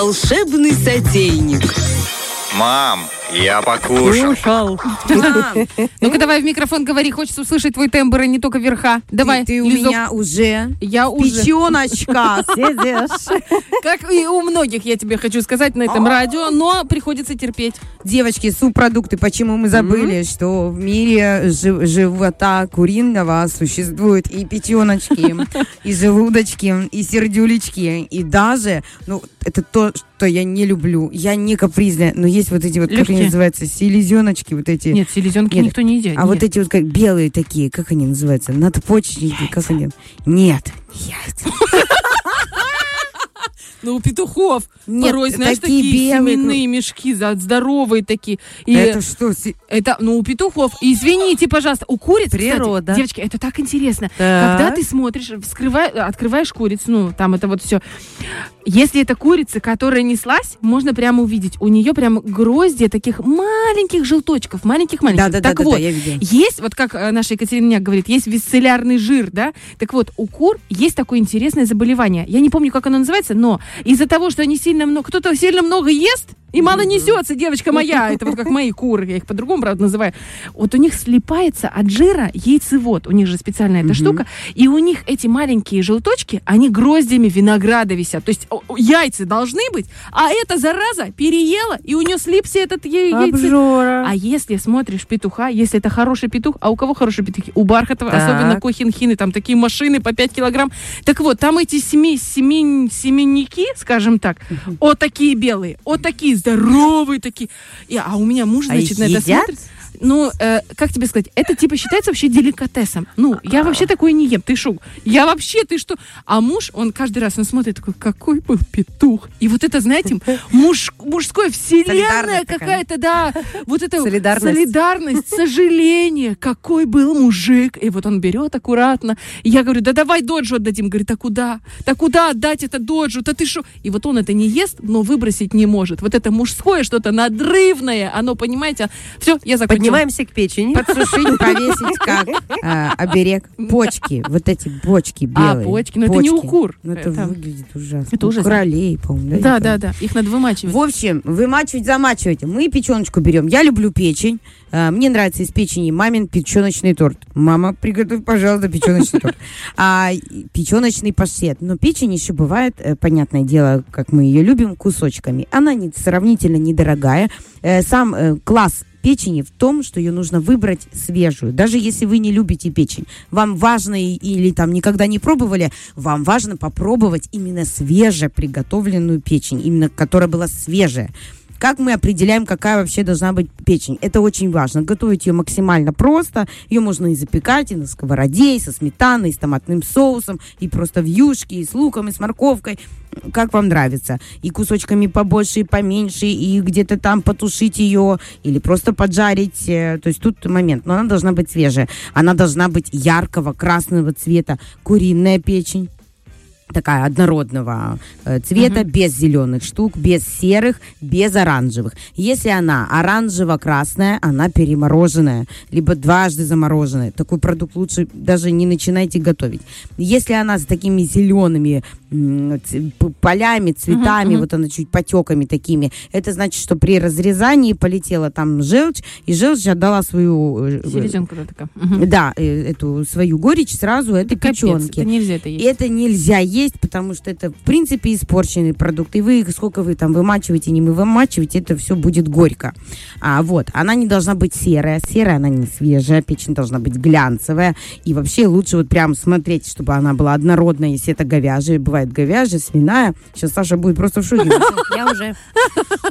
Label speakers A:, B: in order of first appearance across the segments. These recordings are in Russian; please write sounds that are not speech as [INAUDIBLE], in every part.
A: волшебный сотейник.
B: Мам, я покушал.
C: Кушал. [LAUGHS] Ну-ка давай в микрофон говори, хочется услышать твой тембр, а не только верха. Давай,
D: Ты, ты у
C: Лизок.
D: меня уже
C: Я уже.
D: печеночка сидишь. [LAUGHS]
C: Как и у многих, я тебе хочу сказать, на этом радио, но приходится терпеть.
D: Девочки, субпродукты. Почему мы забыли, что в мире жи- живота куриного существуют и печеночки, [LAUGHS] и желудочки, и сердюлечки, и даже, ну, это то, что я не люблю. Я не капризная, но есть вот эти вот, как они
C: Легкие.
D: называются, селезеночки, вот эти.
C: Нет, селезенки
D: Нет.
C: никто не едит.
D: А вот эти вот как белые такие, как они называются? Надпочечники, как они? Нет. Яйца.
C: Ну, у петухов
D: Нет,
C: порой, знаешь,
D: такие
C: такие,
D: белые,
C: семенные мешки, здоровые такие. И
D: Это что?
C: Это, ну, у петухов. Извините, пожалуйста, у куриц, кстати,
E: Природа.
C: девочки, это так интересно.
E: Так.
C: Когда ты смотришь, вскрываешь, открываешь курицу, ну, там это вот все. Если это курица, которая неслась, можно прямо увидеть. У нее прям гроздья таких маленьких желточков, маленьких-маленьких.
D: Да-да-да,
C: так вот,
D: я видела.
C: есть, вот как э, наша Екатерина говорит, есть висцеллярный жир, да? Так вот, у кур есть такое интересное заболевание. Я не помню, как оно называется, но из-за того, что они сильно много, кто-то сильно много ест, и мало несется, девочка моя. Это вот как мои куры, я их по-другому, правда, называю. Вот у них слипается от жира яйцевод. У них же специальная эта штука. И у них эти маленькие желточки, они гроздями винограда висят. То есть яйца должны быть, а эта зараза переела, и у нее слипся этот я- яйце.
E: Обжора.
C: А если смотришь петуха, если это хороший петух, а у кого хорошие петухи? У Бархатова, особенно Кохинхины, там такие машины по 5 килограмм. Так вот, там эти семи, семен, семенники, скажем так, о такие белые, о такие здоровые такие. И, а у меня муж,
E: А
C: значит,
E: их
C: на это
E: едят?
C: смотрит. Ну, э, как тебе сказать, это типа считается вообще деликатесом. Ну, я вообще такое не ем. Ты шо? Я вообще, ты что? А муж, он каждый раз, он смотрит такой, какой был петух. И вот это, знаете, муж, мужское вселенная какая-то, да. Вот это
E: Солидарность.
C: солидарность, сожаление, какой был мужик. И вот он берет аккуратно. И я говорю, да давай доджу отдадим. Говорит, а куда? Да куда отдать это доджу? Да ты что? И вот он это не ест, но выбросить не может. Вот это мужское что-то надрывное, оно, понимаете? Все, я закончила.
E: Поднимаемся к печени.
D: Подсушить, [LAUGHS] повесить как а, оберег. Почки, вот эти почки
C: А,
D: белые.
C: почки, но это не у кур.
D: Ну, это,
C: Это-
D: выглядит ужасно.
C: Это ужасно.
D: кролей, по-моему.
C: Да, да, да. Их надо вымачивать.
D: В общем, вымачивать, замачивать. Мы печеночку берем. Я люблю печень. А, Мне нравится из печени мамин печеночный торт. Мама, приготовь, пожалуйста, печеночный торт. [LAUGHS] А печеночный паштет. Но печень еще бывает, э, понятное дело, как мы ее любим, кусочками. Она не, сравнительно недорогая. Э, Сам э, класс печени в том, что ее нужно выбрать свежую. Даже если вы не любите печень, вам важно или там никогда не пробовали, вам важно попробовать именно свежеприготовленную печень, именно которая была свежая. Как мы определяем, какая вообще должна быть печень? Это очень важно. Готовить ее максимально просто. Ее можно и запекать, и на сковороде, и со сметаной, и с томатным соусом, и просто в юшке, и с луком, и с морковкой. Как вам нравится. И кусочками побольше, и поменьше, и где-то там потушить ее, или просто поджарить. э, То есть тут момент. Но она должна быть свежая. Она должна быть яркого красного цвета. Куриная печень такая однородного э, цвета, без зеленых штук, без серых, без оранжевых. Если она оранжево-красная, она перемороженная, либо дважды замороженная. Такой продукт лучше даже не начинайте готовить. Если она с такими зелеными полями, цветами, вот она чуть потеками такими, это значит, что при разрезании полетела там желчь, и желчь отдала свою... э, э,
C: Селезенка такая. Мгм.
D: да, эту свою горечь сразу этой
C: Капец,
D: печенки.
C: это нельзя это есть.
D: это нельзя есть, потому что это, в принципе, испорченный продукт. И вы, сколько вы там вымачиваете, не вымачиваете, это все будет горько. А, вот, она не должна быть серая. Серая она не свежая, печень должна быть глянцевая. И вообще лучше вот прям смотреть, чтобы она была однородная, если это говяжья. Бывает говяжья, свиная. Сейчас Саша будет просто в шоке. [LAUGHS]
E: Я уже.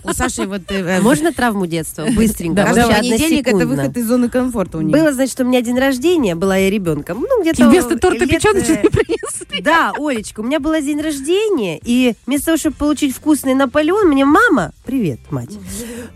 D: У Саши вот... э, э,
E: Можно травму детства? Быстренько.
D: Каждый понедельник это выход из зоны комфорта у нее.
E: Было, значит, у меня день рождения, была я ребенком. Ну, где-то...
C: Вместо торта печеночный
E: э,
C: принесли. [LAUGHS]
E: Да, Олечка, у меня был день рождения, и вместо того, чтобы получить вкусный Наполеон, мне мама, привет, мать,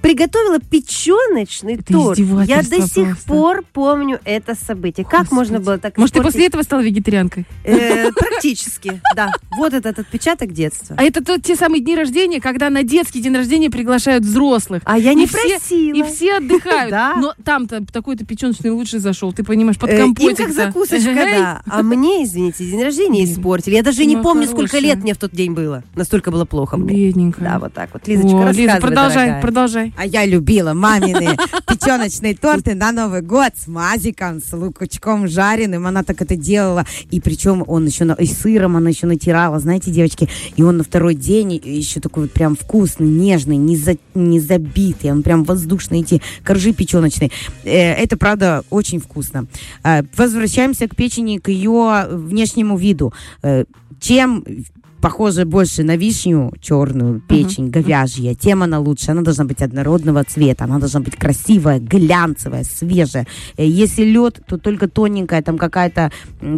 E: приготовила печеночный
C: Это
E: торт. Я до сих
C: просто.
E: пор помню это событие. Как
C: Господи.
E: можно было так
C: Может, ты после этого стала вегетарианкой?
E: Э, Практически, да. [LAUGHS] вот этот отпечаток детства.
C: А это тот, те самые дни рождения, когда на детский день рождения приглашают взрослых.
E: А я не
C: И все-
E: просила.
C: И все отдыхают. [LAUGHS]
E: Да.
C: Но там-то такой-то печеночный лучше зашел. Ты понимаешь, под
E: Э, Им
C: компотик.
E: как закусочка, да. А мне, извините, день рождения испортили. Я даже не
C: Ну,
E: помню, сколько лет мне в тот день было. Настолько было плохо мне.
C: Бедненькая.
E: Да, вот так вот. Лизочка,
C: О,
E: рассказывай,
C: Лиза, продолжай,
E: дорогая.
C: продолжай.
D: А я любила мамины [LAUGHS] печеночные торты на Новый год с мазиком, с лукочком жареным. Она так это делала. И причем он еще на, и сыром она еще натирала, знаете, девочки. И он на второй день еще такой вот прям вкусный, нежный, не, за, не забитый. Он прям воздушный, эти коржи печеночные. Э, это, правда, очень вкусно. Э, возвращаемся к печени, к ее внешнему виду. Э, чем похоже больше на вишню черную, печень говяжья, тем она лучше. Она должна быть однородного цвета, она должна быть красивая, глянцевая, свежая. Если лед, то только тоненькая, там какая-то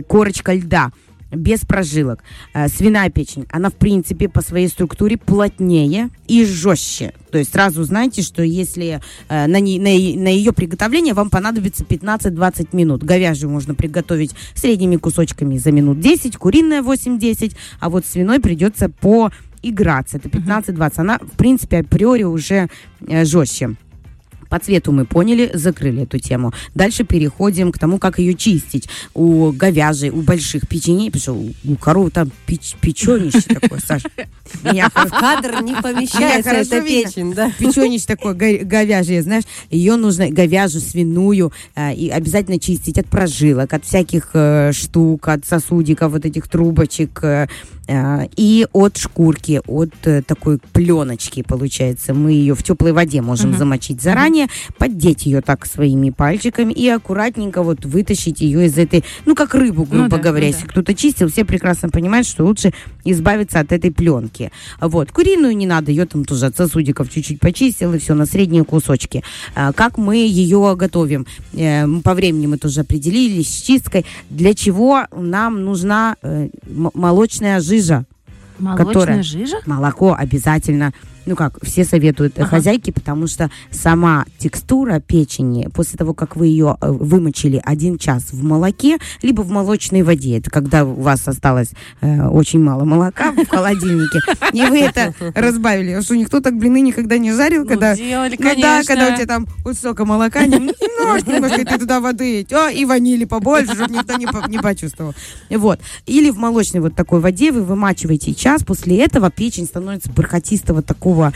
D: корочка льда без прожилок. Э, Свиная печень, она в принципе по своей структуре плотнее и жестче. То есть сразу знаете, что если э, на, ней- на, на ее приготовление вам понадобится 15-20 минут. Говяжью можно приготовить средними кусочками за минут 10, куриная 8-10, а вот свиной придется поиграться. Это 15-20. Она, в принципе, априори уже э, жестче. По цвету мы поняли, закрыли эту тему. Дальше переходим к тому, как ее чистить. У говяжьей, у больших печеней, потому что у, коров там печ, печенище такое, Саша. [LAUGHS] Меня
E: В кадр не помещается эта печень, да.
D: печенище такое го- говяжье, знаешь, ее нужно говяжью, свиную, э, и обязательно чистить от прожилок, от всяких э, штук, от сосудиков, вот этих трубочек, э, и от шкурки, от такой пленочки, получается. Мы ее в теплой воде можем замочить заранее, поддеть ее так своими пальчиками и аккуратненько вот вытащить ее из этой, ну, как рыбу, грубо
C: Ну да,
D: говоря.
C: ну
D: Если
C: да.
D: кто-то чистил, все прекрасно понимают, что лучше избавиться от этой пленки. Вот. Куриную не надо, ее там тоже от сосудиков чуть-чуть почистил, и все, на средние кусочки. А, как мы ее готовим? Э, по времени мы тоже определились с чисткой. Для чего нам нужна э, молочная жижа?
C: Молочная
D: Которая?
C: жижа?
D: Молоко обязательно. Ну как, все советуют э,
C: Ага.
D: хозяйки, потому что сама текстура печени, после того, как вы ее э, вымочили один час в молоке, либо в молочной воде, это когда у вас осталось э, очень мало молока в холодильнике, и вы это разбавили. Что никто так блины никогда не жарил, когда...
C: делали,
D: Ну да, когда у тебя там вот столько молока, не- немножко, немножко, и ты туда воды, а, и ванили побольше, чтобы никто не, не почувствовал. Вот. Или в молочной вот такой воде вы вымачиваете час, после этого печень становится бархатистого такого... pouvoir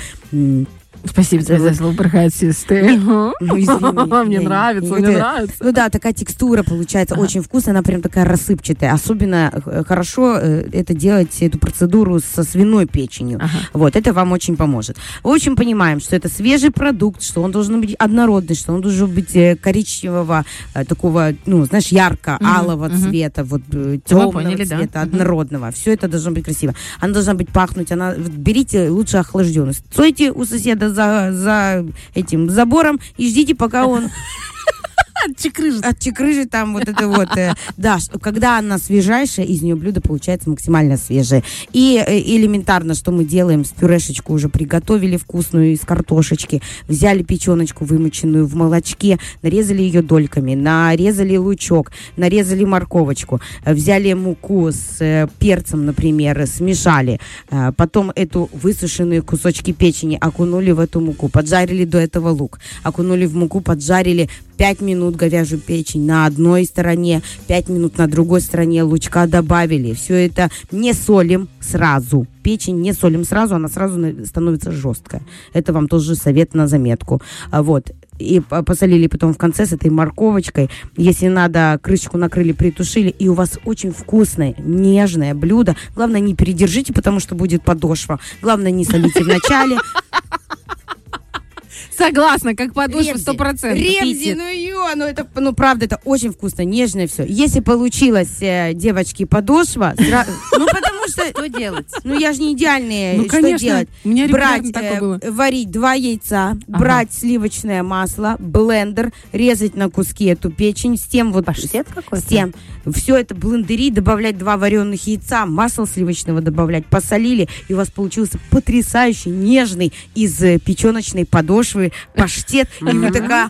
C: Спасибо за слово бархатистый.
D: ну, извини, [LAUGHS]
C: Мне нравится, мне
D: это-
C: нравится.
D: Ну да, такая текстура получается очень вкусная, она прям такая рассыпчатая. Особенно э, хорошо э, это делать, эту процедуру со свиной печенью. Вот, это вам очень поможет. В общем, понимаем, что это свежий продукт, что он должен быть однородный, что он должен быть э, коричневого, такого, ну, знаешь, ярко-алого цвета, вот темного цвета, однородного. Все это должно быть красиво. Она должна быть пахнуть, она берите лучше охлажденную. Стойте у соседа за, за этим забором и ждите, пока он [LAUGHS]
C: Чекрыжит.
D: отчекрыжит там вот это вот. э, да, когда она свежайшая, из нее блюдо получается максимально свежее. И э, элементарно, что мы делаем, с пюрешечку уже приготовили вкусную из картошечки, взяли печеночку вымоченную в молочке, нарезали ее дольками, нарезали лучок, нарезали морковочку, взяли муку с э, перцем, например, смешали, потом эту высушенные кусочки печени окунули в эту муку, поджарили до этого лук, окунули в муку, поджарили 5 минут говяжью печень на одной стороне, 5 минут на другой стороне, лучка добавили. Все это не солим сразу. Печень не солим сразу, она сразу становится жесткая. Это вам тоже совет на заметку. А Вот. И по- посолили потом в конце с этой морковочкой. Если надо, крышечку накрыли, притушили. И у вас очень вкусное, нежное блюдо. Главное, не передержите, потому что будет подошва. Главное, не солите в начале.
C: Согласна, как
D: Ремзи.
C: сто процентов.
D: Ремзи, ну ё, ну это, ну правда, это очень вкусно, нежное все. Если получилось, э, девочки, подошва, [LAUGHS] ну потому что,
E: Что [LAUGHS] делать?
D: ну я же не идеальная,
C: Ну,
D: что
C: конечно.
D: делать?
C: У меня
D: Брать, э, варить два яйца,
C: Ага.
D: брать сливочное масло, блендер, резать на куски эту печень, с тем вот...
E: Паштет
D: С
E: какой-то?
D: тем. Все это блендери, добавлять два вареных яйца, масло сливочного добавлять, посолили, и у вас получился потрясающий, нежный из э, печеночной подошвы паштет. И вы такая,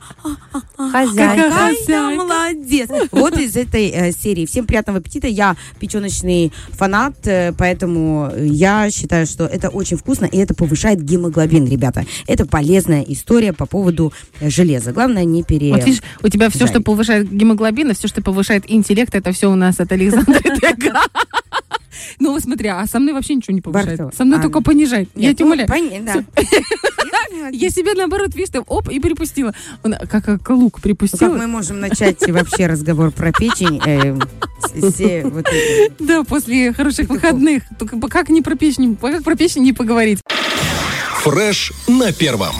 E: Хозяйка.
D: Какая молодец. Вот из этой э, серии. Всем приятного аппетита. Я печеночный фанат. Э, э, поэтому я считаю, что это очень вкусно, и это повышает гемоглобин, ребята. Это полезная история по поводу э, железа. Главное не пере...
C: Вот видишь, у тебя все, что повышает гемоглобин, и все, что повышает интеллект, это все у нас от Александра. [LAUGHS] Ну, смотри, а со мной вообще ничего не повышает. Со мной
D: А,
C: только понижает. Я
D: Нет,
C: тебя
D: ну,
C: умоляю.
D: да. [LAUGHS]
C: Я себе наоборот, видишь, там, оп, и припустила. Он, как, как лук
D: Ну, как
C: припустила.
D: мы можем начать вообще разговор про печень? э, вот это.
C: Да, после хороших выходных. Только как не про печень, как про печень не поговорить.
F: Фреш на первом.